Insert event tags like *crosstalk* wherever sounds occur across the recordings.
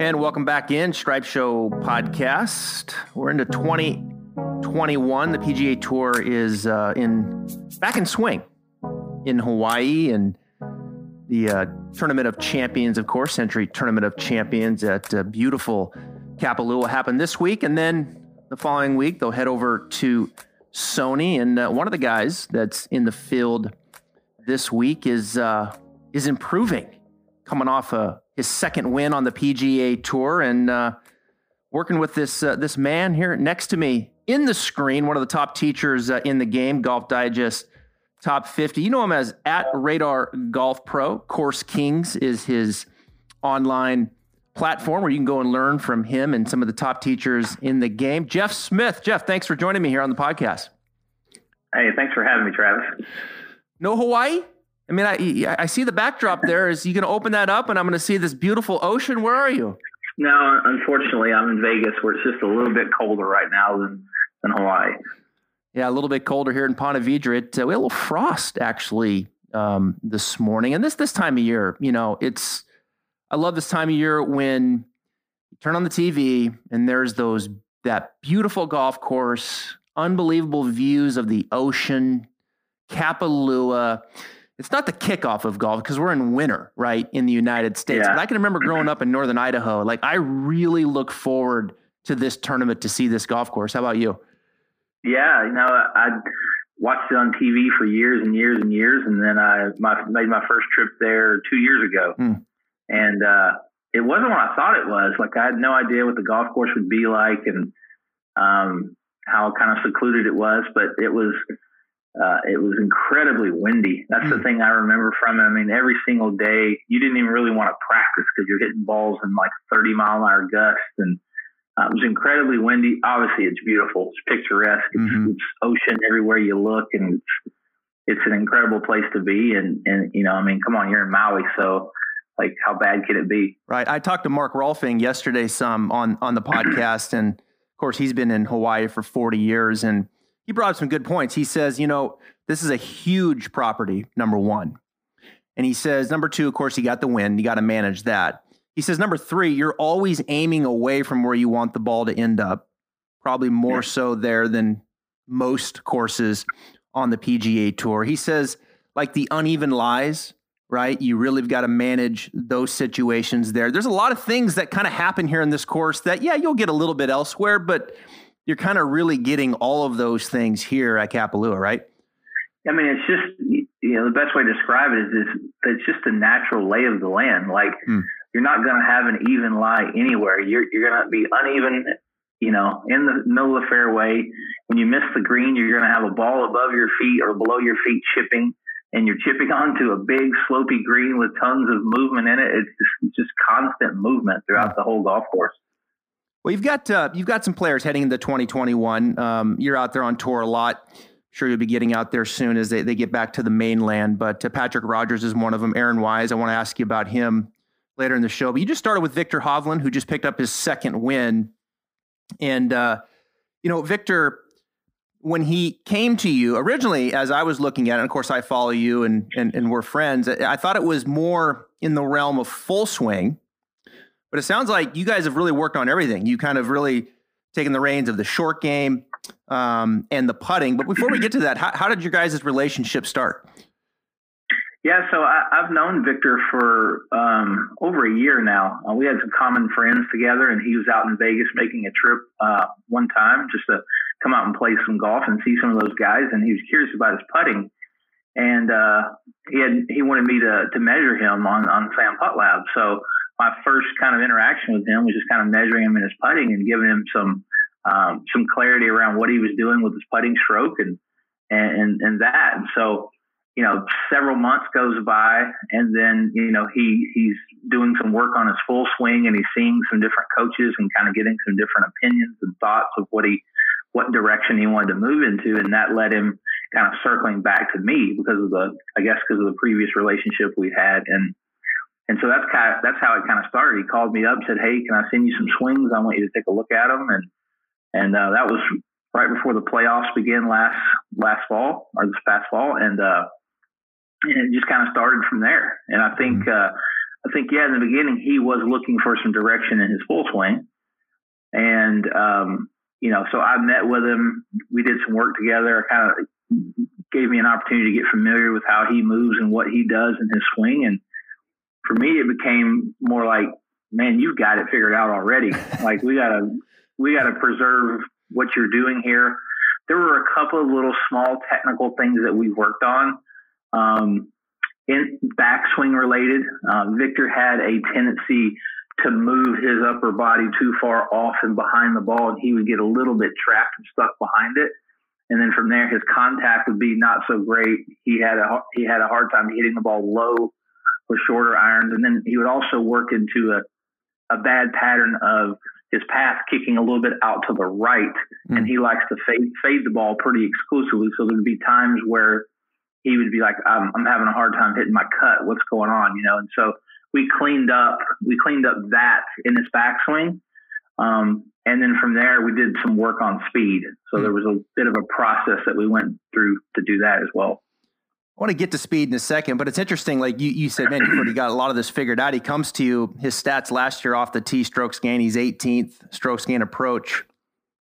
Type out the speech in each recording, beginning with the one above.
And welcome back in Stripe Show podcast. We're into 2021. The PGA Tour is uh, in back in swing in Hawaii and the uh, Tournament of Champions, of course, Sentry Tournament of Champions at uh, beautiful Kapalua happened this week, and then the following week they'll head over to Sony. And uh, one of the guys that's in the field this week is uh, is improving, coming off a his second win on the PGA Tour and uh, working with this uh, this man here next to me in the screen, one of the top teachers uh, in the game, Golf Digest top 50. You know him as at Radar Golf Pro. Course Kings is his online platform where you can go and learn from him and some of the top teachers in the game. Jeff Smith, Jeff, thanks for joining me here on the podcast. Hey, thanks for having me, Travis. No Hawaii? I mean, I I see the backdrop there. Is you going to open that up and I'm going to see this beautiful ocean? Where are you? No, unfortunately, I'm in Vegas, where it's just a little bit colder right now than than Hawaii. Yeah, a little bit colder here in Ponte Vedra. It, uh, we had a little frost actually um, this morning, and this this time of year, you know, it's I love this time of year when you turn on the TV and there's those that beautiful golf course, unbelievable views of the ocean, Kapalua it's not the kickoff of golf because we're in winter, right, in the United States. Yeah. But I can remember growing up in northern Idaho. Like I really look forward to this tournament to see this golf course. How about you? Yeah, you know, I watched it on TV for years and years and years, and then I my, made my first trip there two years ago, hmm. and uh, it wasn't what I thought it was. Like I had no idea what the golf course would be like, and um, how kind of secluded it was, but it was uh, it was incredibly windy. That's mm. the thing I remember from it. I mean, every single day, you didn't even really want to practice because you're hitting balls in like 30 mile an hour gusts. And uh, it was incredibly windy. Obviously, it's beautiful. It's picturesque. It's, mm-hmm. it's ocean everywhere you look. And it's, it's an incredible place to be. And, and, you know, I mean, come on, you're in Maui. So, like, how bad can it be? Right. I talked to Mark Rolfing yesterday some on, on the *clears throat* podcast. and of course, he's been in Hawaii for 40 years. And he brought up some good points. He says, you know, this is a huge property, number one. And he says, number two, of course, you got the win. You got to manage that. He says, number three, you're always aiming away from where you want the ball to end up, probably more yeah. so there than most courses on the PGA Tour. He says, like the uneven lies, right? You really have got to manage those situations there. There's a lot of things that kind of happen here in this course that, yeah, you'll get a little bit elsewhere, but you're kind of really getting all of those things here at Kapalua, right? I mean, it's just you know the best way to describe it is, is it's just the natural lay of the land. Like mm. you're not going to have an even lie anywhere. You're you're going to be uneven. You know, in the middle of the fairway, when you miss the green, you're going to have a ball above your feet or below your feet chipping, and you're chipping *laughs* onto a big slopy green with tons of movement in it. It's just, it's just constant movement throughout the whole golf course. Well, you've got uh, you've got some players heading into 2021. Um, you're out there on tour a lot. sure, you'll be getting out there soon as they, they get back to the mainland. But uh, Patrick Rodgers is one of them. Aaron Wise, I want to ask you about him later in the show. But you just started with Viktor Hovland, who just picked up his second win. And uh, you know, Viktor, when he came to you originally, as I was looking at it, and of course I follow you and and, and we're friends. I thought it was more in the realm of full swing but it sounds like you guys have really worked on everything. You kind of really taken the reins of the short game um, and the putting. But before we get to that, how, how did your guys' relationship start? Yeah, so I, have known Viktor for um, over a year now. Uh, we had some common friends together, and he was out in Vegas making a trip uh, one time just to come out and play some golf and see some of those guys. And he was curious about his putting, and uh, he had he wanted me to to measure him on on SAM PuttLab. So my first kind of interaction with him was just kind of measuring him in his putting and giving him some um, some clarity around what he was doing with his putting stroke and and and that. And so, you know, several months goes by, and then you know he he's doing some work on his full swing, and he's seeing some different coaches and kind of getting some different opinions and thoughts of what he what direction he wanted to move into, and that led him kind of circling back to me because of the I guess because of the previous relationship we had and and so that's kind of, that's how it kind of started. He called me up, said, "Hey, can I send you some swings? I want you to take a look at them." And and uh, that was right before the playoffs began last last fall or this past fall, and uh, and it just kind of started from there. And I think mm-hmm. uh, I think yeah, in the beginning he was looking for some direction in his full swing, and um, you know, so I met with him. We did some work together. Kind of gave me an opportunity to get familiar with how he moves and what he does in his swing. And for me, it became more like, man, you've got it figured out already. *laughs* like we gotta we gotta preserve what you're doing here. There were a couple of little small technical things that we worked on. Um, in backswing related, uh, Viktor had a tendency to move his upper body too far off and behind the ball, and he would get a little bit trapped and stuck behind it. And then from there, his contact would be not so great. He had a he had a hard time hitting the ball low with shorter irons, and then he would also work into a a bad pattern of his path kicking a little bit out to the right, mm. and he likes to fade fade the ball pretty exclusively. So there'd be times where he would be like, I'm, I'm having a hard time hitting my cut. What's going on? You know, and so we cleaned up we cleaned up that in his backswing. Um, and then from there, we did some work on speed. So mm there was a bit of a process that we went through to do that as well. I want to get to speed in a second, but it's interesting. Like you, you said, man, you've already got a lot of this figured out. He comes to you, his stats last year off the tee strokes gain, he's 18th, strokes gain approach,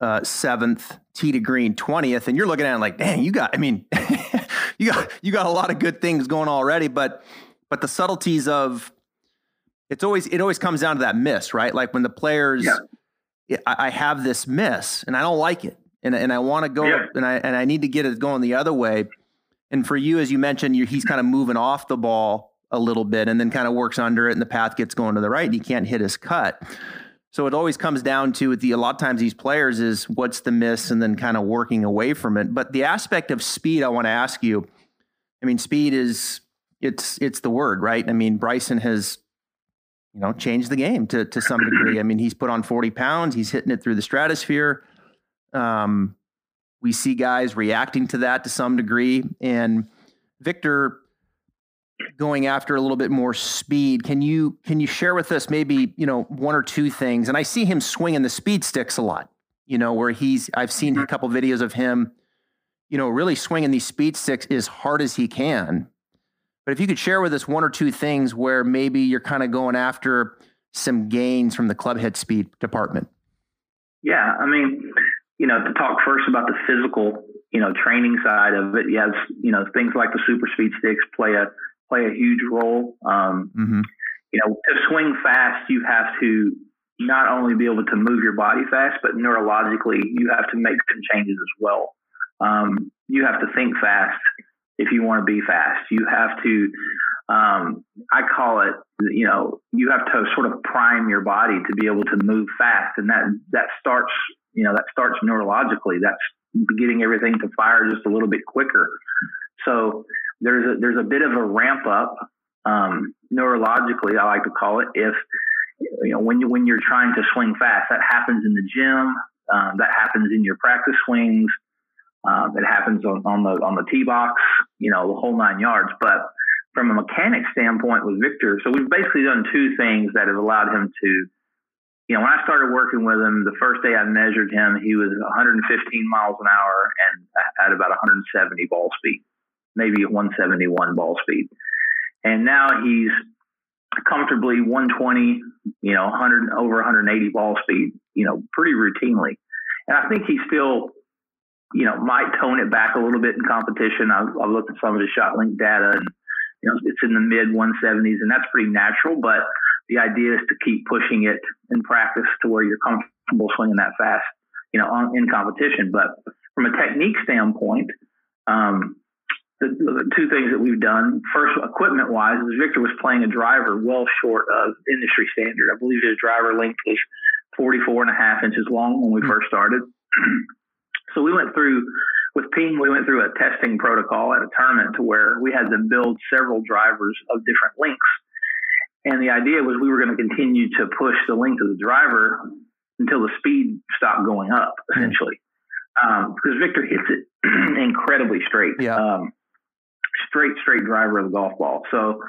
uh, seventh, tee to green, 20th. And you're looking at it like, dang, you got, I mean, *laughs* you got, you got a lot of good things going already, but, but the subtleties of, it's always, it always comes down to that miss, right? Like when the players, yeah I, have this miss and I don't like it. And, and I want to go yeah. and I and I need to get it going the other way. And for you, as you mentioned, he's kind of moving off the ball a little bit and then kind of works under it and the path gets going to the right and he can't hit his cut. So it always comes down to the a lot of times these players is what's the miss and then kind of working away from it. But the aspect of speed, I want to ask you. I mean, speed is it's it's the word, right? I mean, Bryson has you know, changed the game to to some degree. I mean, he's put on 40 pounds, he's hitting it through the stratosphere. Um, we see guys reacting to that to some degree. And Viktor going after a little bit more speed. Can you can you share with us maybe, you know, one or two things? And I see him swinging the speed sticks a lot, you know, where he's I've seen mm-hmm. a couple videos of him, you know, really swinging these speed sticks as hard as he can. But if you could share with us one or two things where maybe you're kind of going after some gains from the club head speed department. Yeah, I mean, you know, to talk first about the physical, you know, training side of it, yes, you know, things like the super speed sticks play a play a huge role. Um, mm-hmm. You know, to swing fast, you have to not only be able to move your body fast, but neurologically, you have to make some changes as well. Um, you have to think fast if you want to be fast. You have to, um, I call it, you know, you have to sort of prime your body to be able to move fast, and that that starts, you know, that starts neurologically. That's getting everything to fire just a little bit quicker. So there's a there's a bit of a ramp up um, neurologically. I like to call it if you know when you when you're trying to swing fast. That happens in the gym. Um, that happens in your practice swings. Um, it happens on, on the on the tee box, you know, the whole nine yards. But from a mechanic standpoint with Viktor, so we've basically done two things that have allowed him to, you know, when I started working with him, the first day I measured him, he was 115 miles an hour and at about 170 ball speed, maybe 171 ball speed. And now he's comfortably 120, you know, 100 over 180 ball speed, you know, pretty routinely. And I think he still you know, might tone it back a little bit in competition. I've, I've looked at some of his ShotLink data and, you know, it's in the mid 170s and that's pretty natural, but the idea is to keep pushing it in practice to where you're comfortable swinging that fast, you know, on, in competition. But from a technique standpoint, um, the, the, two things that we've done first equipment wise is Viktor was playing a driver well short of industry standard. I believe his driver length was 44 and a half inches long when we hmm. first started. *clears throat* So we went through with Ping, we went through a testing protocol at a tournament to where we had them build several drivers of different lengths. And the idea was we were going to continue to push the length of the driver until the speed stopped going up, hmm. essentially. Um, because Viktor hits it *clears throat* incredibly straight. Yeah. Um, straight, straight driver of the golf ball. So,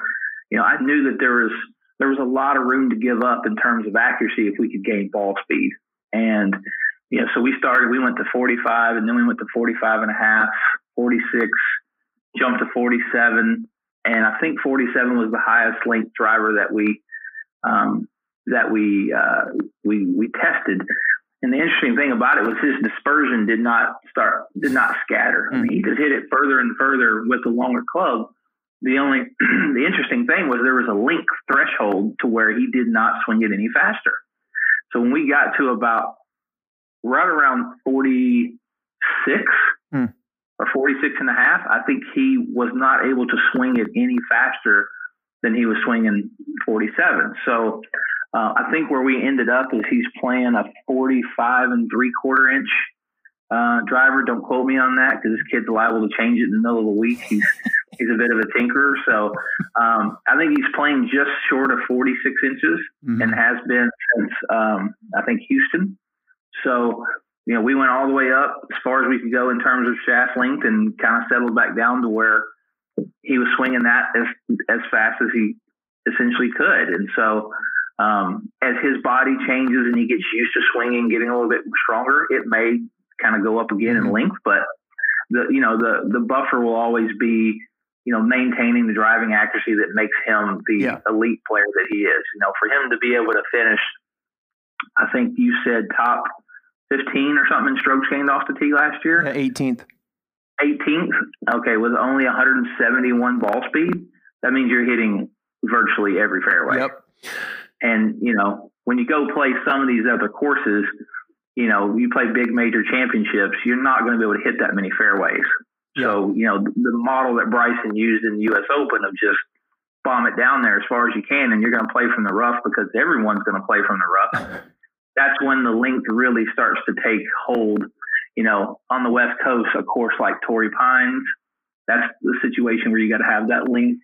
you know, I knew that there was there was a lot of room to give up in terms of accuracy if we could gain ball speed. And you know, so we started, we went to 45 and then we went to 45 and a half, 46, jumped to 47. And I think 47 was the highest length driver that we um, that we uh, we we tested. And the interesting thing about it was his dispersion did not start did not scatter. I mean, he just hit it further and further with the longer club. The only *clears throat* the interesting thing was there was a length threshold to where he did not swing it any faster. So when we got to about right around 46 hmm. Or 46 and a half, I think he was not able to swing it any faster than he was swinging 47. So uh, I think where we ended up is he's playing a 45 and three quarter inch uh, driver. Don't quote me on that because this kid's liable to change it in the middle of the week. He's *laughs* he's a bit of a tinkerer. So um, I think he's playing just short of 46 inches mm-hmm. and has been since um, I think Houston. So you know we went all the way up as far as we could go in terms of shaft length and kind of settled back down to where he was swinging that as as fast as he essentially could. And so um, as his body changes and he gets used to swinging, getting a little bit stronger, it may kind of go up again in mm-hmm. length. But the you know the the buffer will always be you know maintaining the driving accuracy that makes him the yeah. elite player that he is. You know, for him to be able to finish, I think you said top fifteen or something in strokes gained off the tee last year. Eighteenth. Yeah, 18th. Okay, with only 171 ball speed, that means you're hitting virtually every fairway. Yep. And, you know, when you go play some of these other courses, you know, you play big major championships, you're not going to be able to hit that many fairways. Yeah. So, you know, the model that Bryson used in the U.S. Open of just bomb it down there as far as you can, and you're going to play from the rough because everyone's going to play from the rough. *laughs* That's when the length really starts to take hold. You know, on the West Coast, a course like Torrey Pines, that's the situation where you got to have that length.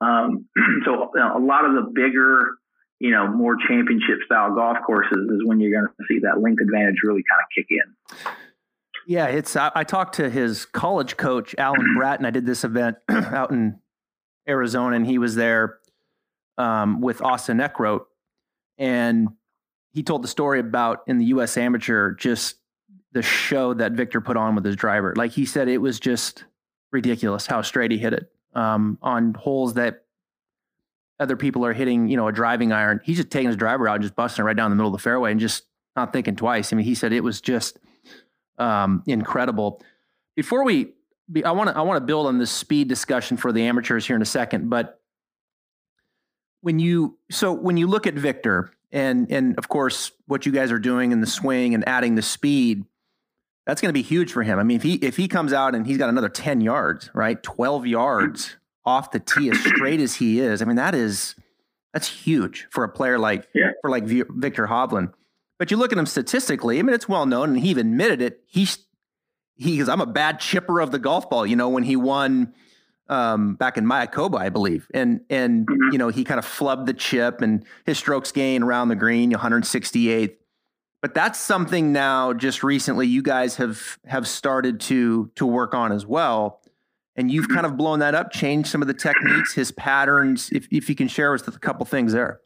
Um, *clears throat* so you know, a lot of the bigger you know, more championship style golf courses is when you're going to see that length advantage really kind of kick in. Yeah, it's. I, I talked to his college coach, Alan Bratton. I did this event *clears throat* out in Arizona, and he was there um, with Austin Eckroat, and he told the story about in the U.S. Amateur just the show that Viktor put on with his driver. Like he said, it was just ridiculous how straight he hit it um, on holes that other people are hitting, you know, a driving iron. He's just taking his driver out, and just busting it right down the middle of the fairway, and just not thinking twice. I mean, he said it was just um, incredible. Before we, I want to, I want to build on this speed discussion for the amateurs here in a second, but when you, so when you look at Viktor, and and of course what you guys are doing in the swing and adding the speed, that's going to be huge for him. I mean, if he if he comes out and he's got another ten yards, right, twelve yards off the tee as straight as he is. I mean, that is that's huge for a player like yeah. for like Viktor Hovland. But you look at him statistically. I mean, it's well known, and he even admitted it. He's he goes, I'm a bad chipper of the golf ball. You know, when he won um, back in Mayakoba, I believe, and and mm-hmm. you know he kind of flubbed the chip, and his strokes gain around the green, 168th. But that's something now, just recently, you guys have have started to to work on as well and you've kind of blown that up, changed some of the techniques, his patterns. If if you can share with us a couple things there.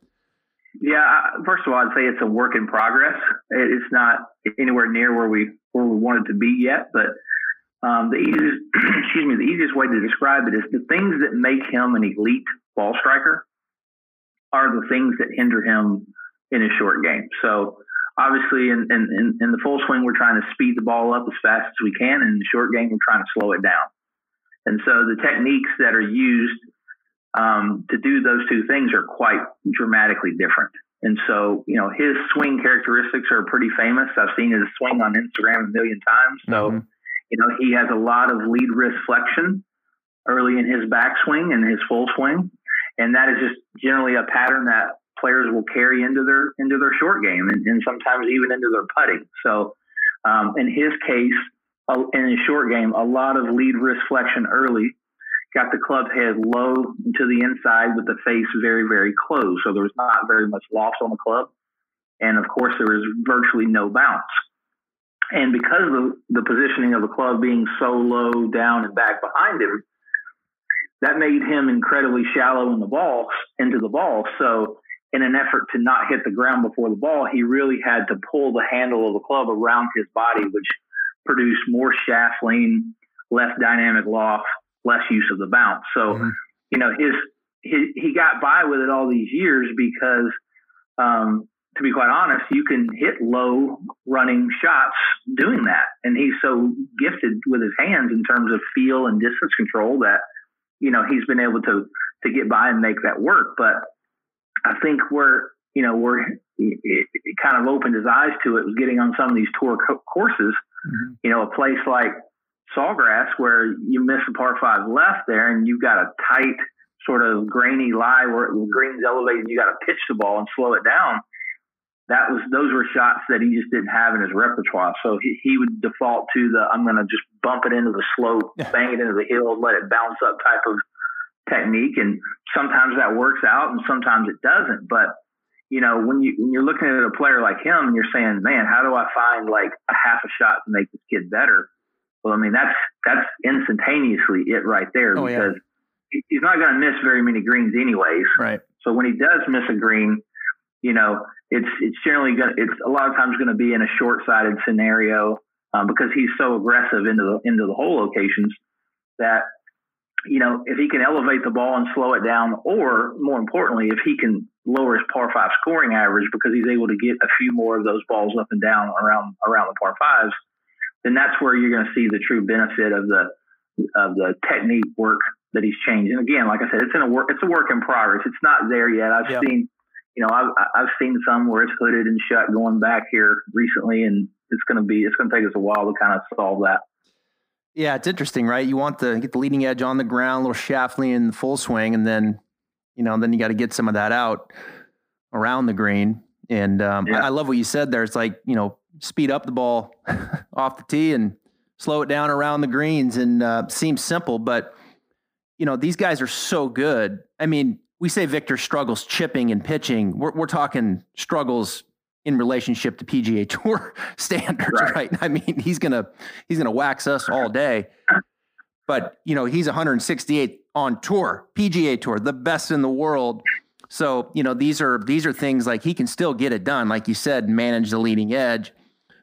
Yeah, first of all, I'd say it's a work in progress. It's not anywhere near where we where we wanted to be yet, but um, the easiest *clears throat* excuse me the easiest way to describe it is the things that make him an elite ball striker are the things that hinder him in his short game. So obviously in, in, in the full swing, we're trying to speed the ball up as fast as we can. And in the short game, we're trying to slow it down. And so the techniques that are used um, to do those two things are quite dramatically different. And so, you know, his swing characteristics are pretty famous. I've seen his swing on Instagram a million times. So, mm-hmm. You know, he has a lot of lead wrist flexion early in his backswing and his full swing. And that is just generally a pattern that players will carry into their into their short game and, and sometimes even into their putting. So um, in his case, in his short game, a lot of lead wrist flexion early, got the club head low to the inside with the face very, very close. So there was not very much loft on the club. And of course, there was virtually no bounce. And because of the positioning of the club being so low down and back behind him, that made him incredibly shallow in the ball, into the ball. So in an effort to not hit the ground before the ball, he really had to pull the handle of the club around his body, which produced more shaft lean, less dynamic loft, less use of the bounce. So mm-hmm. you know, his, he, he got by with it all these years because, um, to be quite honest, you can hit low running shots doing that. And he's so gifted with his hands in terms of feel and distance control that, you know, he's been able to, to get by and make that work. But I think where, you know, where it, it kind of opened his eyes to it was getting on some of these tour co- courses, mm-hmm. you know, a place like Sawgrass where you miss a par five left there and you've got a tight sort of grainy lie where the green's elevated you got to pitch the ball and slow it down that was those were shots that he just didn't have in his repertoire. So he, he would default to the I'm going to just bump it into the slope, bang it into the hill, let it bounce up type of technique. And sometimes that works out, and sometimes it doesn't. But you know, when you when you're looking at a player like him, and you're saying, "Man, how do I find like a half a shot to make this kid better?" Well, I mean, that's that's instantaneously it right there oh, because yeah. he's not going to miss very many greens anyways. Right. So when he does miss a green, you know, it's it's generally going it's a lot of times going to be in a short sided scenario um, because he's so aggressive into the into the hole locations that you know if he can elevate the ball and slow it down, or more importantly, if he can lower his par five scoring average because he's able to get a few more of those balls up and down around around the par fives, then that's where you're going to see the true benefit of the of the technique work that he's changed. And again, like I said, it's in a work it's a work in progress. It's not there yet. I've yep. seen you know, I've, I've seen some where it's hooded and shut going back here recently, and it's going to be, it's going to take us a while to kind of solve that. Yeah, it's interesting, right? You want to get the leading edge on the ground, a little shaft lean in the full swing, and then, you know, then you got to get some of that out around the green. And um, yeah. I, I, love what you said there. It's like, you know, speed up the ball *laughs* off the tee and slow it down around the greens. And uh, seems simple, but, you know, these guys are so good. I mean, we say Viktor struggles chipping and pitching. We're, we're talking struggles in relationship to PGA Tour *laughs* standards, right. right? I mean, he's gonna he's gonna wax us all day. But you know, he's 168 on tour, PGA Tour, the best in the world. So you know, these are these are things like he can still get it done, like you said, manage the leading edge.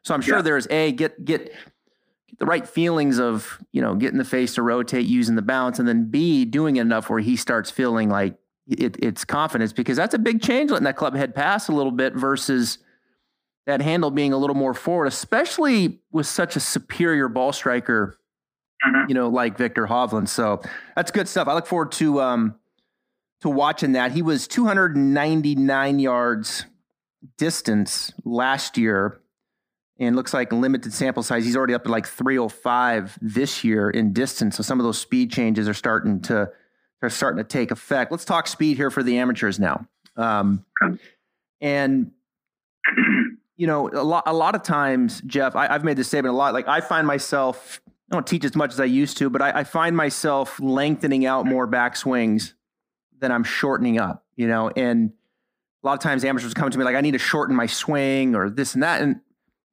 So I'm sure yeah. there's a get get get the right feelings of you know getting the face to rotate, using the bounce, and then B doing enough where he starts feeling like it, it's confidence because that's a big change letting that club head pass a little bit versus that handle being a little more forward, especially with such a superior ball striker, mm-hmm. you know, like Viktor Hovland. So that's good stuff. I look forward to um, to watching that. He was 299 yards distance last year, and looks like limited sample size. He's already up to like 305 this year in distance. So some of those speed changes are starting to are starting to take effect. Let's talk speed here for the amateurs now. Um, and you know, a lot a lot of times, Jeff, I, have made this statement a lot. Like I find myself, I don't teach as much as I used to, but I, I find myself lengthening out more backswings than I'm shortening up. You know, and a lot of times amateurs come to me like, I need to shorten my swing or this and that, and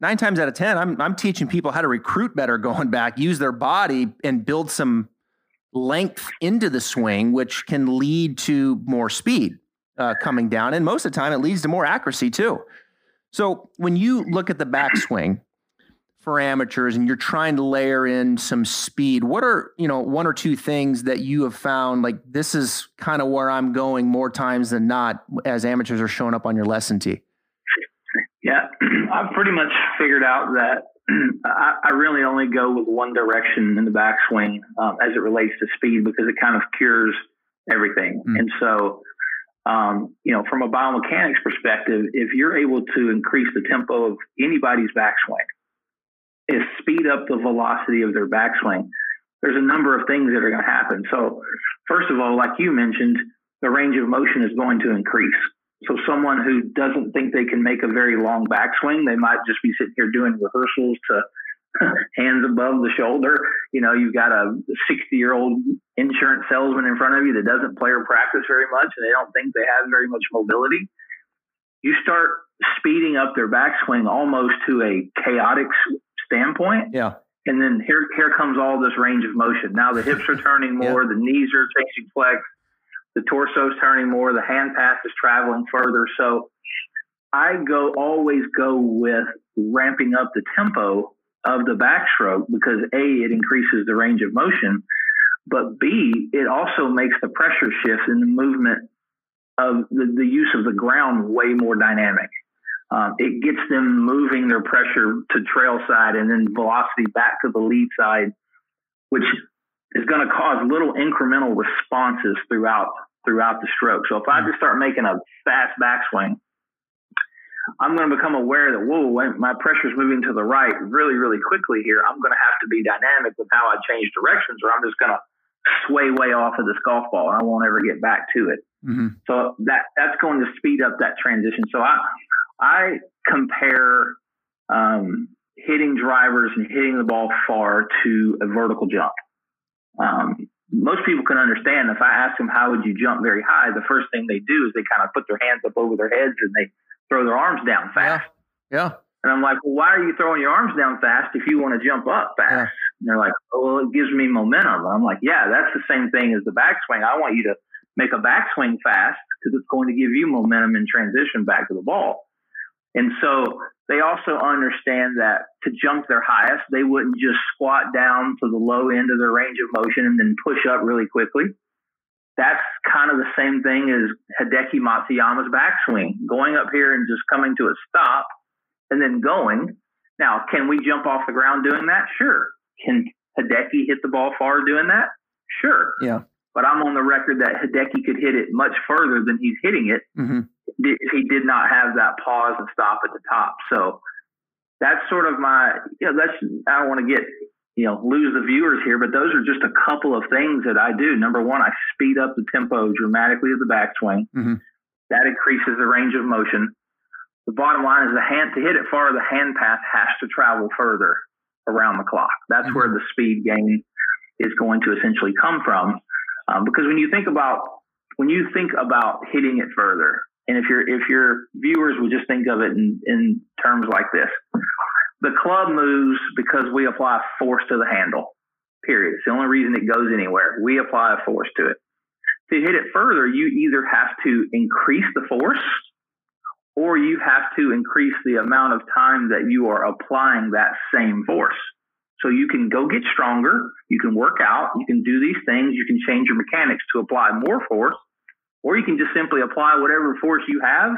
nine times out of ten, I'm I'm teaching people how to recruit better going back, use their body, and build some length into the swing, which can lead to more speed uh, coming down. And most of the time, it leads to more accuracy too. So when you look at the backswing for amateurs and you're trying to layer in some speed, what are, you know, one or two things that you have found like this is kind of where I'm going more times than not as amateurs are showing up on your lesson tee? Yeah, *clears throat* I've pretty much figured out that I, I, really only go with one direction in the backswing um, as it relates to speed because it kind of cures everything. Mm. And so, um, you know, from a biomechanics perspective, if you're able to increase the tempo of anybody's backswing, is speed up the velocity of their backswing, there's a number of things that are going to happen. So, first of all, like you mentioned, the range of motion is going to increase. So someone who doesn't think they can make a very long backswing, they might just be sitting here doing rehearsals to *laughs* hands above the shoulder. You know, you've got a 60 year old insurance salesman in front of you that doesn't play or practice very much and they don't think they have very much mobility. You start speeding up their backswing almost to a chaotic standpoint. Yeah. And then here, here comes all this range of motion. Now the hips are turning *laughs* more, yeah. the knees are changing flex, the torso's turning more, the hand pass is traveling further. So I go always go with ramping up the tempo of the backstroke because a it increases the range of motion, but B, it also makes the pressure shift in the movement of the, the use of the ground way more dynamic. Um, it gets them moving their pressure to trail side and then velocity back to the lead side, which is going to cause little incremental responses throughout throughout the stroke. So if I just start making a fast backswing, I'm going to become aware that whoa, my pressure is moving to the right really, really quickly here. I'm going to have to be dynamic with how I change directions, or I'm just going to sway way off of this golf ball, and I won't ever get back to it. Mm-hmm. So that that's going to speed up that transition. So I I compare um, hitting drivers and hitting the ball far to a vertical jump. Um, most people can understand if I ask them how would you jump very high, the first thing they do is they kind of put their hands up over their heads and they throw their arms down fast. Yeah. yeah. And I'm like, well, why are you throwing your arms down fast if you want to jump up fast? Yeah. And they're like, oh, well, it gives me momentum. And I'm like, yeah, that's the same thing as the backswing. I want you to make a backswing fast because it's going to give you momentum in transition back to the ball. And so they also understand that to jump their highest, they wouldn't just squat down to the low end of their range of motion and then push up really quickly. That's kind of the same thing as Hideki Matsuyama's backswing, going up here and just coming to a stop and then going. Now, can we jump off the ground doing that? Sure. Can Hideki hit the ball far doing that? Sure. Yeah. But I'm on the record that Hideki could hit it much further than he's hitting it mm-hmm. He did not have that pause and stop at the top. So that's sort of my, you know, that's, I don't want to get, you know, lose the viewers here, but those are just a couple of things that I do. Number one, I speed up the tempo dramatically of the backswing. Mm-hmm. That increases the range of motion. The bottom line is the hand to hit it far, the hand path has to travel further around the clock. That's mm-hmm. where the speed gain is going to essentially come from. Um, because when you think about when you think about hitting it further, and if your if your viewers would just think of it in, in terms like this, the club moves because we apply force to the handle. Period. It's the only reason it goes anywhere. We apply a force to it. To hit it further, you either have to increase the force or you have to increase the amount of time that you are applying that same force. So you can go get stronger, you can work out, you can do these things, you can change your mechanics to apply more force, or you can just simply apply whatever force you have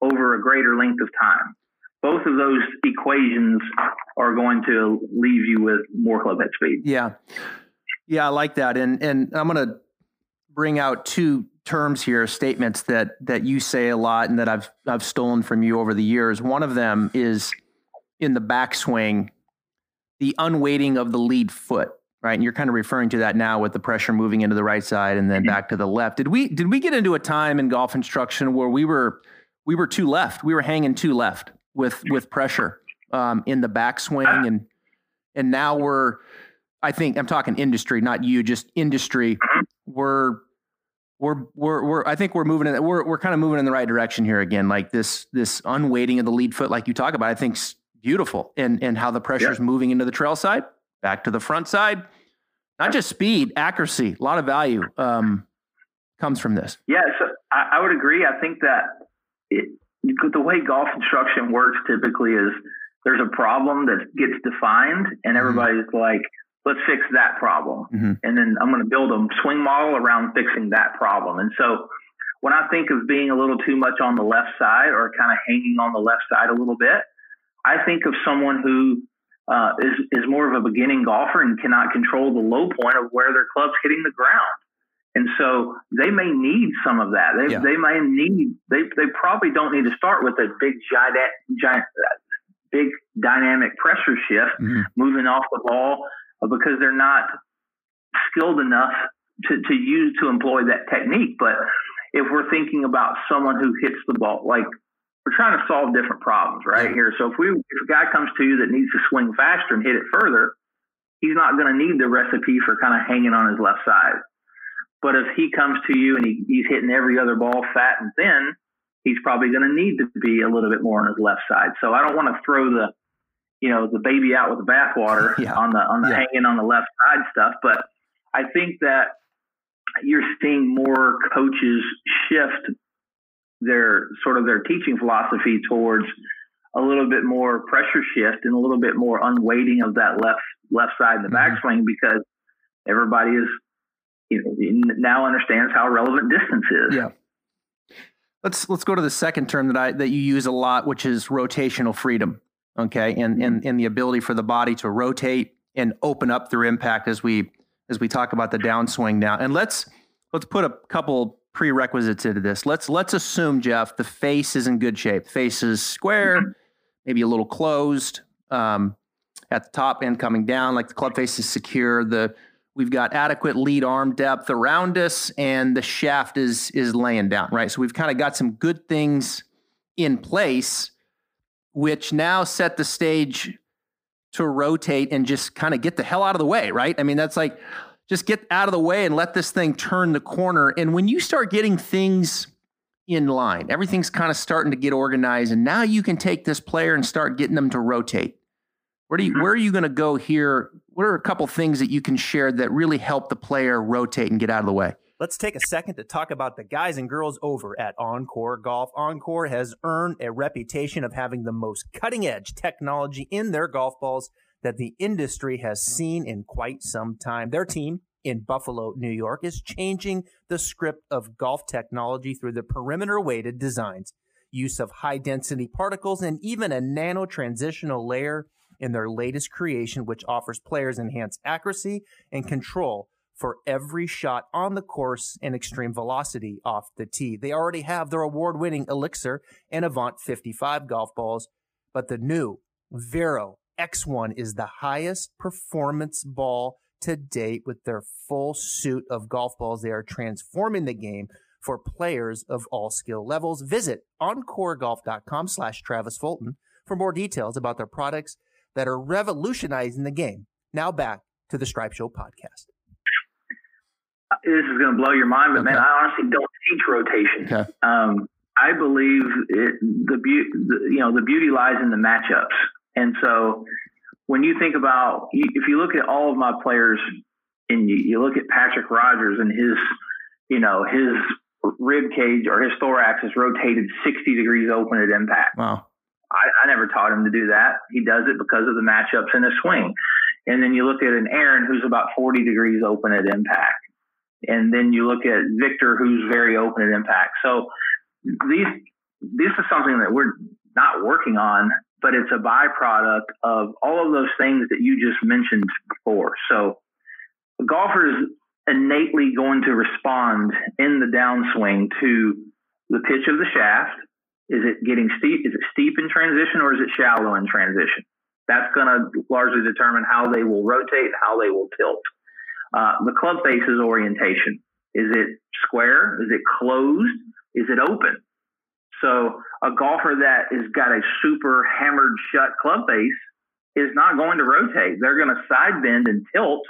over a greater length of time. Both of those equations are going to leave you with more club head speed. Yeah. Yeah, I like that. And and I'm gonna bring out two terms here, statements that that you say a lot and that I've I've stolen from you over the years. One of them is in the backswing the unweighting of the lead foot, right? And you're kind of referring to that now with the pressure moving into the right side and then mm-hmm. back to the left. Did we did we get into a time in golf instruction where we were we were too left? We were hanging too left with with pressure um, in the backswing and and now we're I think I'm talking industry, not you, just industry. Mm-hmm. We're we're we're we're I think we're moving in we're we're kind of moving in the right direction here again. Like this this unweighting of the lead foot, like you talk about, I think's beautiful and and how the pressure is moving into the trail side, back to the front side. Not just speed, accuracy, a lot of value um, comes from this. Yeah, so I, I would agree. I think that it, the way golf instruction works typically is there's a problem that gets defined, and mm-hmm. everybody's mm-hmm. like, let's fix that problem. Mm-hmm. And then I'm going to build a swing model around fixing that problem. And so when I think of being a little too much on the left side or kind of hanging on the left side a little bit, I think of someone who uh, is is more of a beginning golfer and cannot control the low point of where their club's hitting the ground. And so they may need some of that. They, yeah. they may need, they, they probably don't need to start with a big, giant, giant big dynamic pressure shift mm-hmm. moving off the ball uh, because they're not skilled enough to, to use, to employ that technique. But if we're thinking about someone who hits the ball, like we're trying to solve different problems right yeah. here. So if we if a guy comes to you that needs to swing faster and hit it further, he's not going to need the recipe for kind of hanging on his left side. But if he comes to you and he, he's hitting every other ball fat and thin, he's probably going to need to be a little bit more on his left side. So I don't want to throw the you know the baby out with the bathwater *laughs* yeah. on the on the yeah. hanging on the left side stuff. But I think that you're seeing more coaches shift their sort of their teaching philosophy towards a little bit more pressure shift and a little bit more unweighting of that left left side in the mm-hmm. backswing because everybody is you know, now understands how relevant distance is. Yeah. Let's let's go to the second term that I that you use a lot, which is rotational freedom. Okay, and and and the ability for the body to rotate and open up through impact as we as we talk about the downswing now. And let's let's put a couple prerequisites into this. Let's let's assume Jeff the face is in good shape. The face is square, mm-hmm. maybe a little closed um, at the top and coming down, like the club face is secure. The we've got adequate lead arm depth around us, and the shaft is is laying down right. So we've kind of got some good things in place, which now set the stage to rotate and just kind of get the hell out of the way, right? I mean, that's like just get out of the way and let this thing turn the corner. And when you start getting things in line, everything's kind of starting to get organized, and now you can take this player and start getting them to rotate. Where do you, mm-hmm. where are you going to go here? What are a couple things that you can share that really help the player rotate and get out of the way? Let's take a second to talk about the guys and girls over at Encore Golf. Encore has earned a reputation of having the most cutting edge technology in their golf balls that the industry has seen in quite some time. Their team in Buffalo, New York is changing the script of golf technology through the perimeter weighted designs, use of high density particles, and even a nano transitional layer in their latest creation, which offers players enhanced accuracy and control for every shot on the course and extreme velocity off the tee. They already have their award winning Elixir and Avant 55 golf balls, but the new Vero X1 is the highest performance ball to date with their full suit of golf balls. They are transforming the game for players of all skill levels. Visit encoregolf.com slash Travis Fulton for more details about their products that are revolutionizing the game. Now back to the Stripe Show podcast. This is going to blow your mind, but okay. man, I honestly don't teach rotation. Okay. Um, I believe it, the, be- the you know the beauty lies in the matchups. And so when you think about, if you look at all of my players and you, you look at Patrick Rodgers and his, you know, his rib cage or his thorax is rotated 60 degrees open at impact. Wow. I, I never taught him to do that. He does it because of the matchups in his swing. And then you look at an Aaron who's about 40 degrees open at impact. And then you look at Viktor who's very open at impact. So these, this is something that we're not working on but it's a byproduct of all of those things that you just mentioned before. So a golfer is innately going to respond in the downswing to the pitch of the shaft. Is it getting steep? Is it steep in transition or is it shallow in transition? That's going to largely determine how they will rotate, how they will tilt. Uh, the club face's orientation. Is it square? Is it closed? Is it open? So a golfer that has got a super hammered shut club face is not going to rotate. They're going to side bend and tilt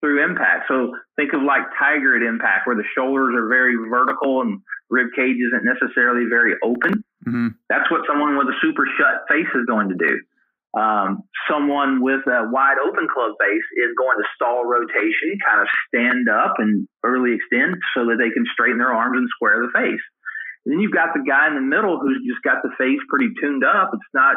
through impact. So think of like Tiger at impact, where the shoulders are very vertical and rib cage isn't necessarily very open. Mm-hmm. That's what someone with a super shut face is going to do. Um, someone with a wide open club face is going to stall rotation, kind of stand up and early extend so that they can straighten their arms and square the face. And then you've got the guy in the middle who's just got the face pretty tuned up. It's not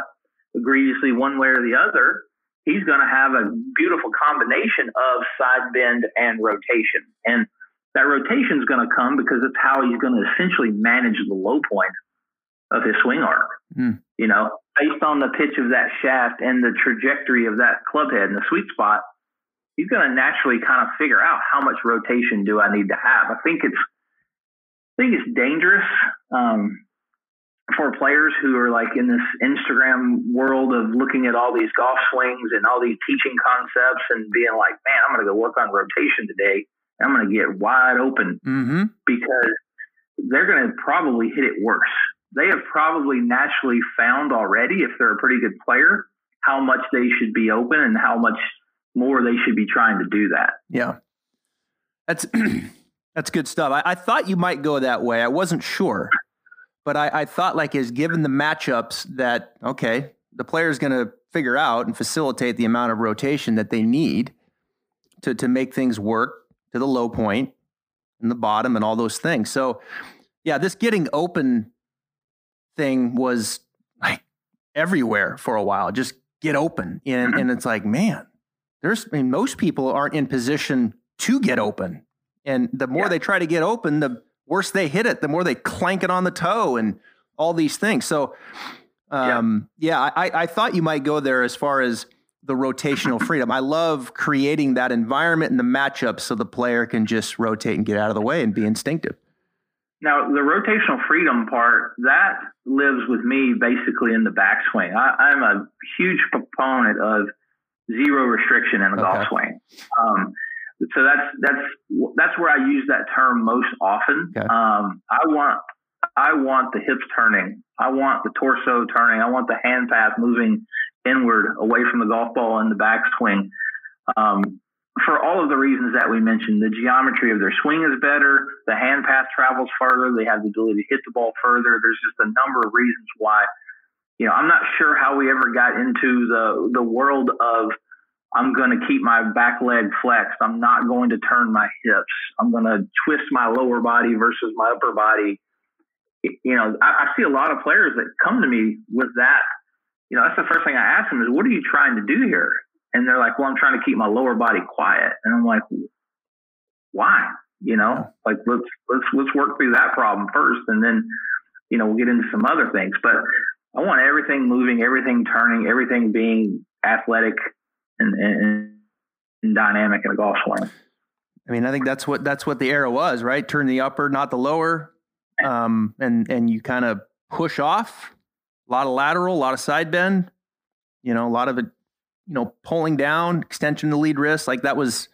egregiously one way or the other. He's going to have a beautiful combination of side bend and rotation. And that rotation is going to come because it's how he's going to essentially manage the low point of his swing arc. Mm. You know, based on the pitch of that shaft and the trajectory of that club head and the sweet spot, he's going to naturally kind of figure out how much rotation do I need to have. I think it's I think it's dangerous um, for players who are like in this Instagram world of looking at all these golf swings and all these teaching concepts and being like, man, I'm going to go work on rotation today. I'm going to get wide open mm-hmm. because they're going to probably hit it worse. They have probably naturally found already, if they're a pretty good player, how much they should be open and how much more they should be trying to do that. Yeah. That's *clears throat* That's good stuff. I, I, thought you might go that way. I wasn't sure, but I, I thought like is given the matchups that okay, the player is going to figure out and facilitate the amount of rotation that they need to to make things work to the low point and the bottom and all those things. So yeah, this getting open thing was like everywhere for a while. Just get open, and and it's like man, there's I mean most people aren't in position to get open And the more yeah. they try to get open, the worse they hit it, the more they clank it on the toe and all these things. So, um, yeah, yeah I, I thought you might go there as far as the rotational *laughs* freedom. I love creating that environment and the matchup so the player can just rotate and get out of the way and be instinctive. Now, the rotational freedom part, that lives with me basically in the backswing. I, am a huge proponent of zero restriction in a okay. golf swing. Um, so that's that's that's where I use that term most often. Okay. Um, I want I want the hips turning. I want the torso turning. I want the hand path moving inward away from the golf ball in the backswing. Um, for all of the reasons that we mentioned, the geometry of their swing is better. The hand path travels farther. They have the ability to hit the ball further. There's just a number of reasons why. You know, I'm not sure how we ever got into the the world of I'm going to keep my back leg flexed. I'm not going to turn my hips. I'm going to twist my lower body versus my upper body. You know, I, I see a lot of players that come to me with that. You know, that's the first thing I ask them is, what are you trying to do here? And they're like, well, I'm trying to keep my lower body quiet. And I'm like, why? You know, like let's let's let's work through that problem first, and then you know we'll get into some other things. But I want everything moving, everything turning, everything being athletic and, and, and dynamic in a golf swing. I mean, I think that's what that's what the era was, right? Turn the upper, not the lower, um, and and you kind of push off. A lot of lateral, a lot of side bend. You know, a lot of it. You know, pulling down, extension to the lead wrist. Like that was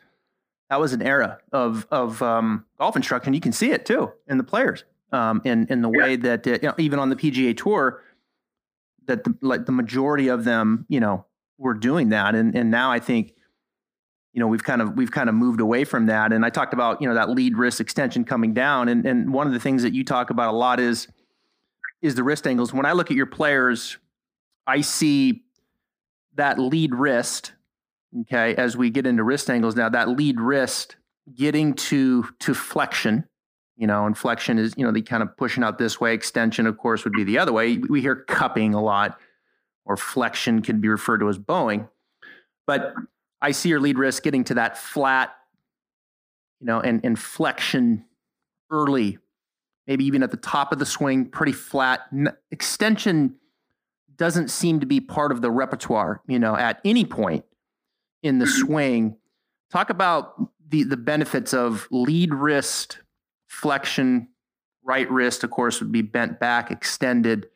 that was an era of of um, golf instruction. You can see it too in the players, um, in in the yeah. way that uh, you know, even on the PGA Tour, that the, like the majority of them, you know, were doing that. And and now I think, you know, we've kind of we've kind of moved away from that. And I talked about, you know, that lead wrist extension coming down. And and one of the things that you talk about a lot is is the wrist angles. When I look at your players, I see that lead wrist, okay, as we get into wrist angles now, that lead wrist getting to to flexion, you know, and flexion is, you know, the kind of pushing out this way. Extension, of course, would be the other way. We hear cupping a lot or flexion can be referred to as bowing. But I see your lead wrist getting to that flat, you know, and, and flexion early, maybe even at the top of the swing, pretty flat. Extension doesn't seem to be part of the repertoire, you know, at any point in the swing. Talk about the the benefits of lead wrist flexion, right wrist, of course, would be bent back, extended,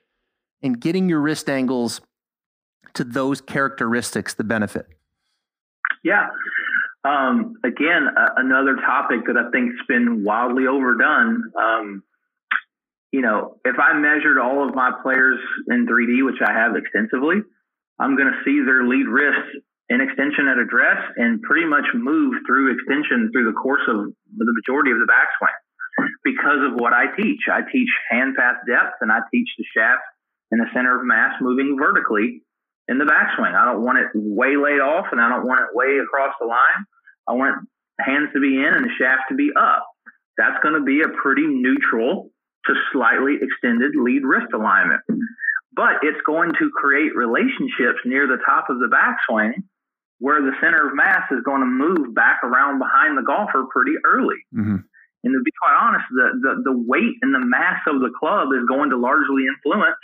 and getting your wrist angles to those characteristics the benefit? Yeah. Um, again, uh, another topic that I think's been wildly overdone. Um, you know, if I measured all of my players in 3D, which I have extensively, I'm going to see their lead wrist in extension at address and pretty much move through extension through the course of the majority of the backswing because of what I teach. I teach hand path depth and I teach the shaft and the center of mass moving vertically in the backswing. I don't want it way laid off and I don't want it way across the line. I want hands to be in and the shaft to be up. That's going to be a pretty neutral to slightly extended lead wrist alignment. But it's going to create relationships near the top of the backswing where the center of mass is going to move back around behind the golfer pretty early. Mm-hmm. And to be quite honest, the, the, the weight and the mass of the club is going to largely influence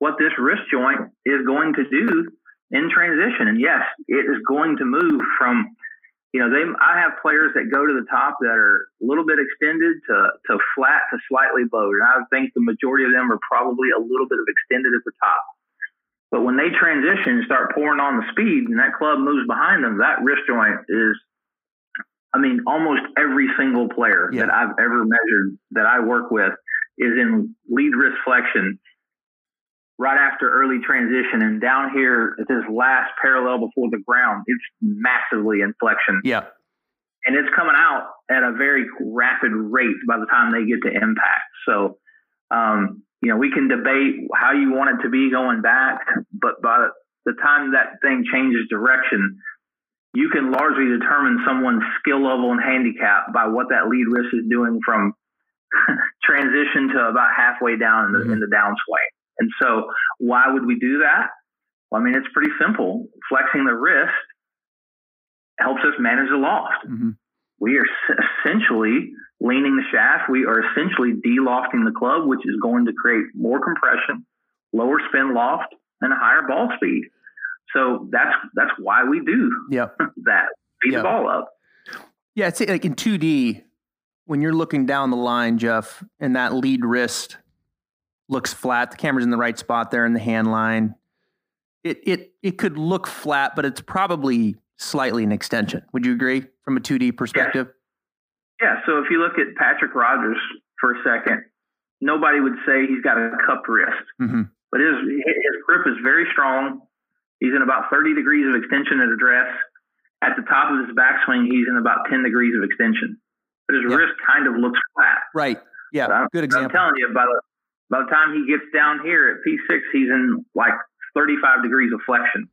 what this wrist joint is going to do in transition. And yes, it is going to move from, you know, they. I have players that go to the top that are a little bit extended to to flat to slightly bowed, and I think the majority of them are probably a little bit of extended at the top. But when they transition and start pouring on the speed, and that club moves behind them, that wrist joint is I mean, almost every single player yeah. that I've ever measured that I work with is in lead wrist flexion right after early transition and down here at this last parallel before the ground, it's massively in flexion. Yeah. And it's coming out at a very rapid rate by the time they get to impact. So, um, you know, we can debate how you want it to be going back, but by the time that thing changes direction, you can largely determine someone's skill level and handicap by what that lead wrist is doing from *laughs* transition to about halfway down in the, mm-hmm. in the downswing. And so, why would we do that? Well, I mean, it's pretty simple. Flexing the wrist helps us manage the loft. Mm-hmm. We are essentially leaning the shaft. We are essentially de-lofting the club, which is going to create more compression, lower spin loft, and a higher ball speed. So that's that's why we do yep. *laughs* that. Speed yep. the ball up. Yeah, it's like in 2D, when you're looking down the line, Jeff, and that lead wrist looks flat, the camera's in the right spot there in the hand line. It it it could look flat, but it's probably slightly an extension. Would you agree from a 2D perspective? Yeah. yeah. So if you look at Patrick Rodgers for a second, nobody would say he's got a cupped wrist, mm-hmm. but his his grip is very strong. He's in about 30 degrees of extension at address. At the top of his backswing, he's in about 10 degrees of extension but his wrist kind of looks flat. Right. Yeah. Good example. I'm telling you, by the by the time he gets down here at P6, he's in like 35 degrees of flexion.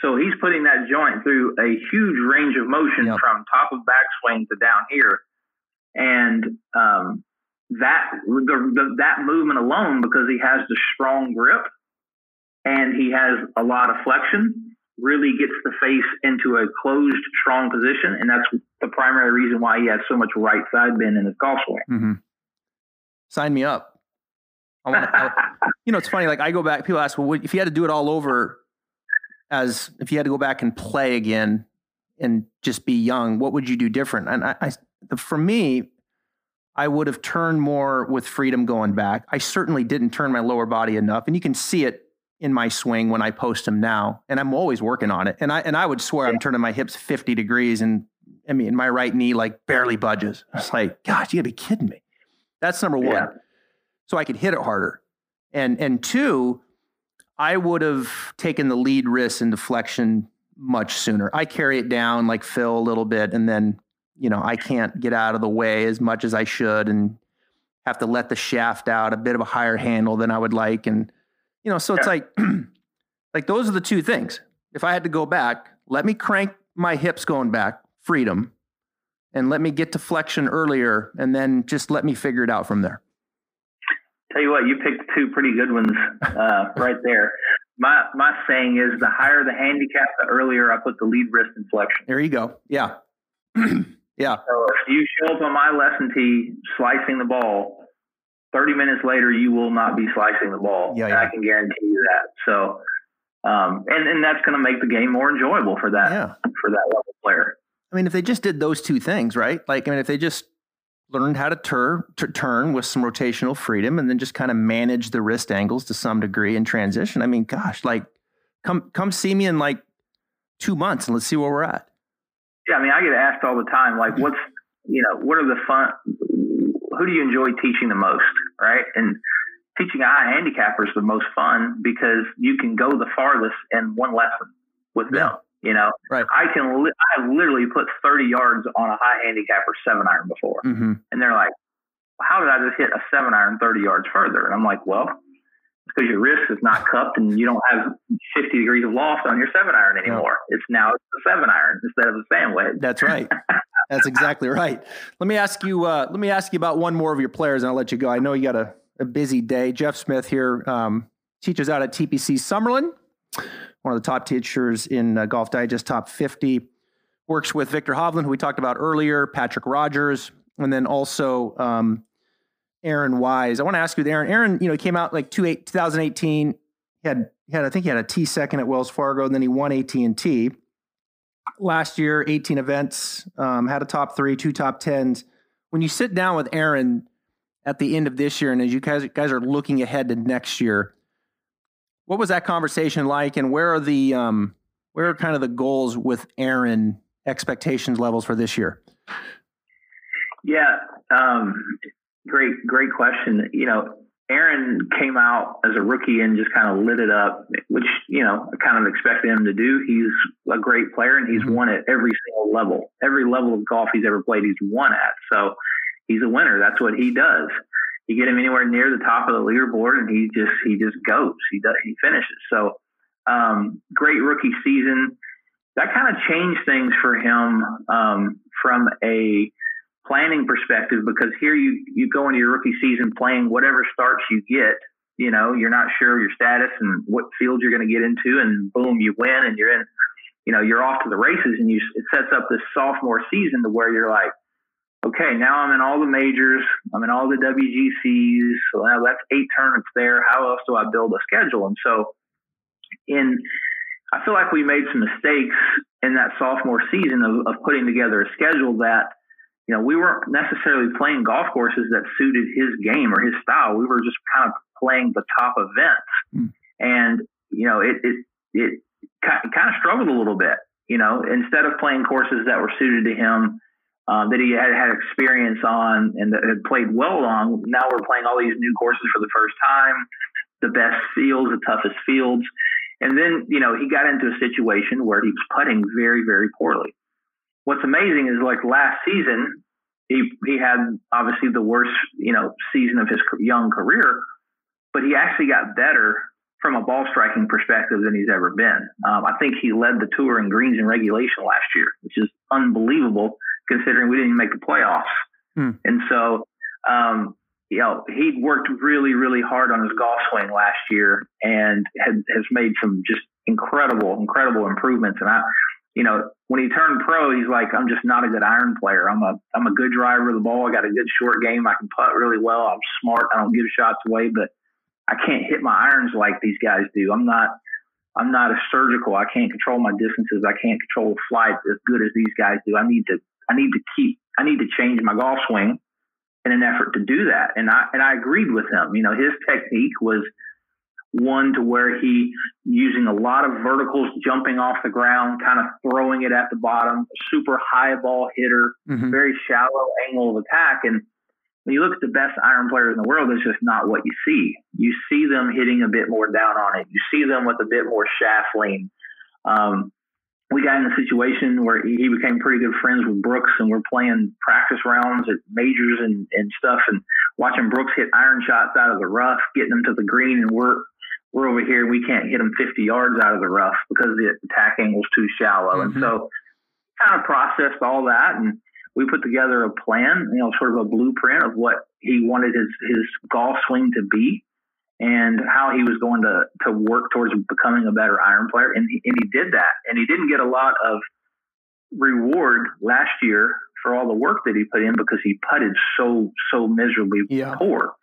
So he's putting that joint through a huge range of motion yep. from top of backswing to down here, and um, that the, the, that movement alone, because he has the strong grip and he has a lot of flexion, really gets the face into a closed, strong position, and that's the primary reason why he has so much right side bend in his golf swing. Mm-hmm. Sign me up. I want to, *laughs* you know, it's funny. Like I go back, people ask, well, if you had to do it all over, as if you had to go back and play again and just be young, what would you do different? And I, I for me, I would have turned more with freedom going back. I certainly didn't turn my lower body enough, and you can see it in my swing when I post them now, and I'm always working on it. And I and I would swear yeah. I'm turning my hips 50 degrees, and I mean my right knee like barely budges. It's like, gosh, you gotta be kidding me. That's number one. Yeah. So I could hit it harder, and and two, I would have taken the lead wrist and deflection much sooner. I carry it down like Phil a little bit, and then you know I can't get out of the way as much as I should, and have to let the shaft out a bit of a higher handle than I would like, and you know, so it's like, *clears throat* like those are the two things. If I had to go back, let me crank my hips going back, freedom, and let me get to flexion earlier, and then just let me figure it out from there. Tell you what, you picked two pretty good ones uh, *laughs* right there. My my saying is, the higher the handicap, the earlier I put the lead wrist inflection. There you go. Yeah, *clears throat* yeah. So if you show up on my lesson tee slicing the ball, 30 minutes later, you will not be slicing the ball. Yeah, yeah. I can guarantee you that. So, um, and, and that's going to make the game more enjoyable for that, yeah. for that level player. I mean, if they just did those two things, right? Like, I mean, if they just learned how to tur- t- turn with some rotational freedom and then just kind of manage the wrist angles to some degree in transition. I mean, gosh, like come, come see me in like two months and let's see where we're at. Yeah. I mean, I get asked all the time, like, mm-hmm. what's, you know, what are the fun, who do you enjoy teaching the most, right? And teaching a handicappers the most fun because you can go the farthest in one lesson with yeah. them. You know, right. I can, li- I literally put 30 yards on a high handicapper seven iron before. Mm-hmm. And they're like, how did I just hit a seven iron 30 yards further? And I'm like, well, it's because your wrist is not cupped and you don't have 50 degrees of loft on your seven iron anymore. Yeah. It's now a seven iron instead of a sand wedge. That's right. *laughs* That's exactly right. Let me ask you. Uh, let me ask you about one more of your players, and I'll let you go. I know you got a, a busy day. Jeff Smith here um, teaches out at TPC Summerlin, one of the top teachers in uh, Golf Digest Top 50. Works with Viktor Hovland, who we talked about earlier, Patrick Rodgers, and then also um, Aaron Wise. I want to ask you, Aaron. Aaron, you know, he came out like two eight, 2018. He had, he had, I think he had a T second at Wells Fargo, and then he won AT and T last year, 18 events, um, had a top three, two top tens. When you sit down with Aaron at the end of this year, and as you guys, guys are looking ahead to next year, what was that conversation like, and where are the um, where are kind of the goals with Aaron expectations levels for this year? Yeah, um, great, great question. You know, Aaron came out as a rookie and just kind of lit it up, which, you know, I kind of expected him to do. He's a great player and he's mm-hmm. won at every single level. Every level of golf he's ever played, he's won at. So he's a winner. That's what he does. You get him anywhere near the top of the leaderboard and he just, he just goes. He does, he finishes. So, um, great rookie season. That kind of changed things for him, um, from a, planning perspective because here you you go into your rookie season playing whatever starts you get. You know, you're not sure your status and what field you're going to get into, and boom, you win, and you're in. You know, you're off to the races, and you it sets up this sophomore season to where you're like, okay, now I'm in all the majors, I'm in all the WGCs. So now that's eight tournaments there. How else do I build a schedule? And so, in I feel like we made some mistakes in that sophomore season of, of putting together a schedule that you know, we weren't necessarily playing golf courses that suited his game or his style. We were just kind of playing the top events. Mm. And, you know, it, it, it kind of struggled a little bit, you know, instead of playing courses that were suited to him, um, that he had had experience on and that had played well on. Now we're playing all these new courses for the first time, the best fields, the toughest fields. And then, you know, he got into a situation where he was putting very, very poorly what's amazing is like last season, he he had obviously the worst you know season of his young career, but he actually got better from a ball striking perspective than he's ever been. Um, I think he led the tour in greens in regulation last year, which is unbelievable considering we didn't make the playoffs. Hmm. And so, um, you know, he worked really, really hard on his golf swing last year and had, has made some just incredible, incredible improvements. And I, you know, when he turned pro, he's like, I'm just not a good iron player. I'm a I'm a good driver of the ball. I got a good short game. I can putt really well. I'm smart. I don't give shots away, but I can't hit my irons like these guys do. I'm not I'm not as surgical. I can't control my distances. I can't control flight as good as these guys do. I need to I need to keep I need to change my golf swing in an effort to do that. And I and I agreed with him. You know, his technique was one to where he using a lot of verticals jumping off the ground, kind of throwing it at the bottom, super high ball hitter, mm-hmm. very shallow angle of attack. And when you look at the best iron players in the world, it's just not what you see. You see them hitting a bit more down on it. You see them with a bit more shaft lean. Um, we got in a situation where he became pretty good friends with Brooks, and we're playing practice rounds at majors and, and stuff, and watching Brooks hit iron shots out of the rough, getting them to the green, and we're we're over here, we can't hit them 50 yards out of the rough because the attack angle's too shallow. Mm-hmm. And so kind of processed all that and we put together a plan, you know, sort of a blueprint of what he wanted his, his golf swing to be and how he was going to, to work towards becoming a better iron player. And he, and he did that. And he didn't get a lot of reward last year for all the work that he put in because he putted so, so miserably yeah. poor.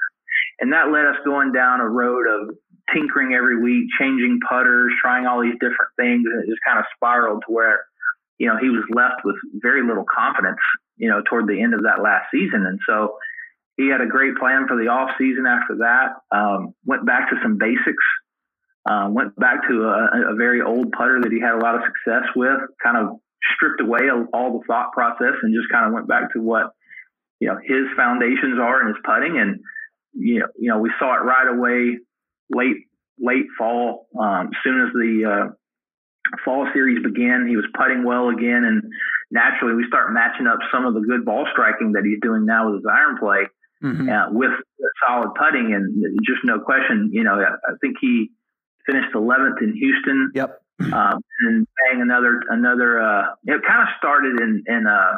And that led us going down a road of tinkering every week, changing putters, trying all these different things. And it just kind of spiraled to where, you know, he was left with very little confidence, you know, toward the end of that last season. And so he had a great plan for the off season after that. Um, went back to some basics. Uh, went back to a, a, very old putter that he had a lot of success with. Kind of stripped away all the thought process and just kind of went back to what you know his foundations are in his putting. And you know, you know, we saw it right away late late fall. Um, as soon as the uh, fall series began, he was putting well again, and naturally we start matching up some of the good ball striking that he's doing now with his iron play mm-hmm. uh, with solid putting, and just no question. You know, I think he finished 11th in Houston. Yep. Um, and playing another another. Uh, it kind of started in in uh,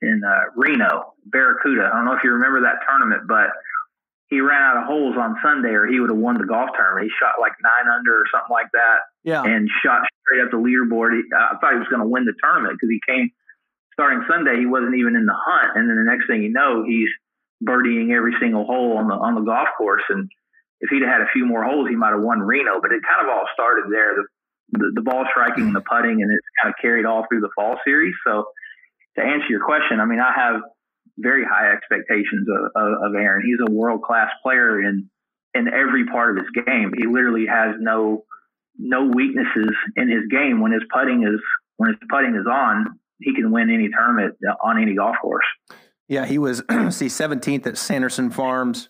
in uh, Reno, Barracuda. I don't know if you remember that tournament, but he ran out of holes on Sunday, or he would have won the golf tournament. He shot like nine under or something like that, yeah, and shot straight up the leaderboard. He, I thought he was going to win the tournament because he came starting Sunday. He wasn't even in the hunt, and then the next thing you know, he's birdieing every single hole on the on the golf course. And if he'd had a few more holes, he might have won Reno. But it kind of all started there. The, the, the ball striking and the putting, and it's kind of carried all through the fall series. So to answer your question, I mean, I have very high expectations of, of, of Aaron. He's a world class player in in every part of his game. He literally has no no weaknesses in his game. When his putting is when his putting is on, he can win any tournament on any golf course. Yeah, he was *clears throat* see 17th at Sanderson Farms,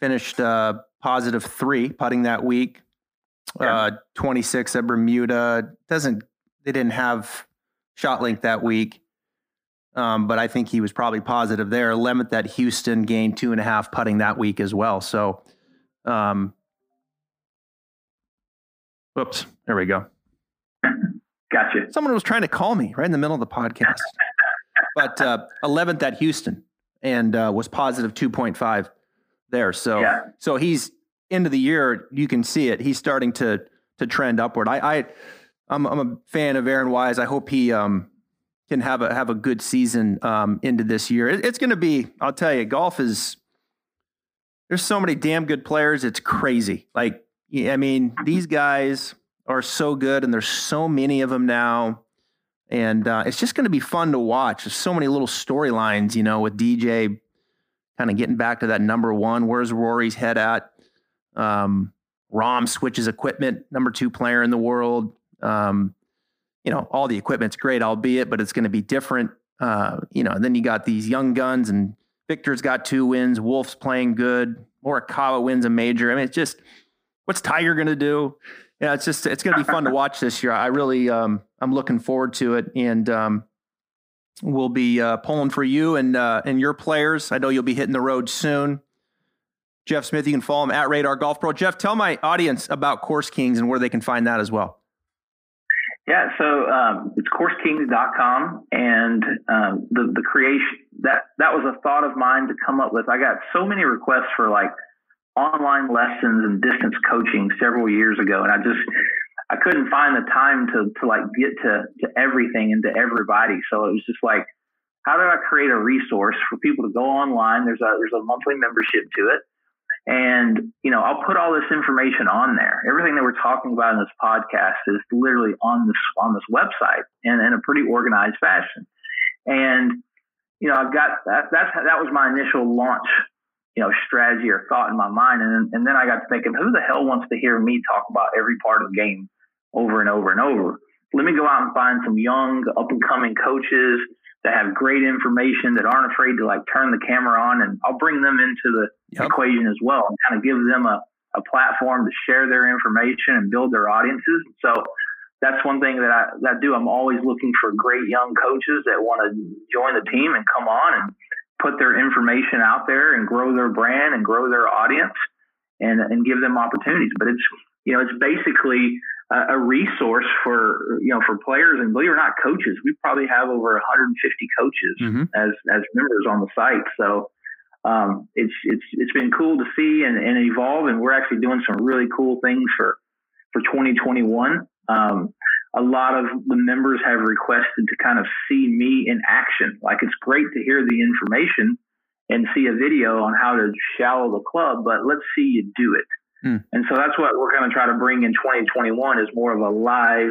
finished uh, positive three putting that week. Yeah. Uh, 26 at Bermuda doesn't they didn't have ShotLink that week. Um, but I think he was probably positive there. 11th at Houston, gained two and a half putting that week as well. So, um, whoops, there we go. Gotcha. Someone was trying to call me right in the middle of the podcast. But uh, 11th at Houston and uh, was positive 2.5 there. So, yeah. so he's into the year. You can see it. He's starting to to trend upward. I, I I'm, I'm a fan of Aaron Wise. I hope he um, can have a have a good season um, into this year. It, it's going to be. I'll tell you, golf is. There's so many damn good players. It's crazy. Like, I mean, these guys are so good, and there's so many of them now, and uh, it's just going to be fun to watch. There's so many little storylines, you know, with DJ kind of getting back to that number one. Where's Rory's head at? Um, Rahm switches equipment, number two player in the world. Um, you know, all the equipment's great, albeit, but it's going to be different. Uh, you know, and then you got these young guns, and Viktor's got two wins. Wolff's playing good. Morikawa wins a major. I mean, it's just what's Tiger going to do? Yeah, it's just it's going to be fun to *laughs* watch this year. I really um, I'm looking forward to it, and um, we'll be uh, pulling for you and uh, and your players. I know you'll be hitting the road soon. Jeff Smith. You can follow him at Radar Golf Pro. Jeff, tell my audience about Course Kings and where they can find that as well. Yeah, so um, it's CourseKings.com, and um, the the creation that that was a thought of mine to come up with. I got so many requests for like online lessons and distance coaching several years ago, and I just I couldn't find the time to to like get to to everything and to everybody. So it was just like, how do I create a resource for people to go online? There's a there's a monthly membership to it and, you know, I'll put all this information on there. Everything that we're talking about in this podcast is literally on this on this website and in a pretty organized fashion. And, you know, I've got that that's that was my initial launch, you know, strategy or thought in my mind. And and then I got to thinking, who the hell wants to hear me talk about every part of the game over and over and over? Let me go out and find some young, up and coming coaches that have great information that aren't afraid to like turn the camera on and I'll bring them into the yep. equation as well and kind of give them a, a platform to share their information and build their audiences. So that's one thing that I that I do. I'm always looking for great young coaches that want to join the team and come on and put their information out there and grow their brand and grow their audience and and give them opportunities. But it's you know it's basically a resource for you know for players and believe it or not coaches we probably have over 150 coaches mm-hmm. as as members on the site so um, it's it's it's been cool to see and, and, evolve and we're actually doing some really cool things for for 2021 um, a lot of the members have requested to kind of see me in action like it's great to hear the information and see a video on how to shallow the club but let's see you do it Hmm. And so that's what we're going to try to bring in 2021 is more of a live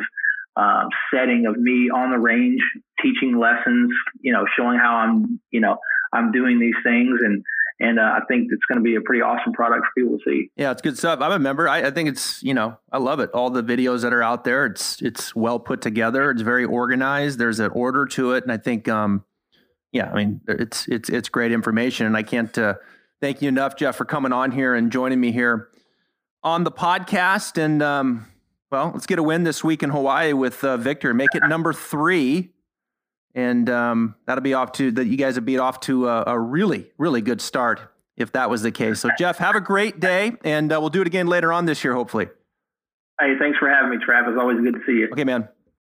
um, setting of me on the range, teaching lessons, you know, showing how I'm, you know, I'm doing these things. And, and uh, I think it's going to be a pretty awesome product for people to see. Yeah, it's good stuff. I'm a member. I, I, think it's you know I love it. All the videos that are out there, it's it's well put together. It's very organized. There's an order to it, and I think um, yeah, I mean it's it's it's great information. And I can't uh, thank you enough, Jeff, for coming on here and joining me here on the podcast. And um, well, let's get a win this week in Hawaii with uh, Viktor. Make it number three, and um, that'll be off to that. You guys will be off to a, a, really, really good start if that was the case. So, Jeff, have a great day, and uh, we'll do it again later on this year, hopefully. Hey, thanks for having me, Trav. Travis. Always good to see you. Okay, man.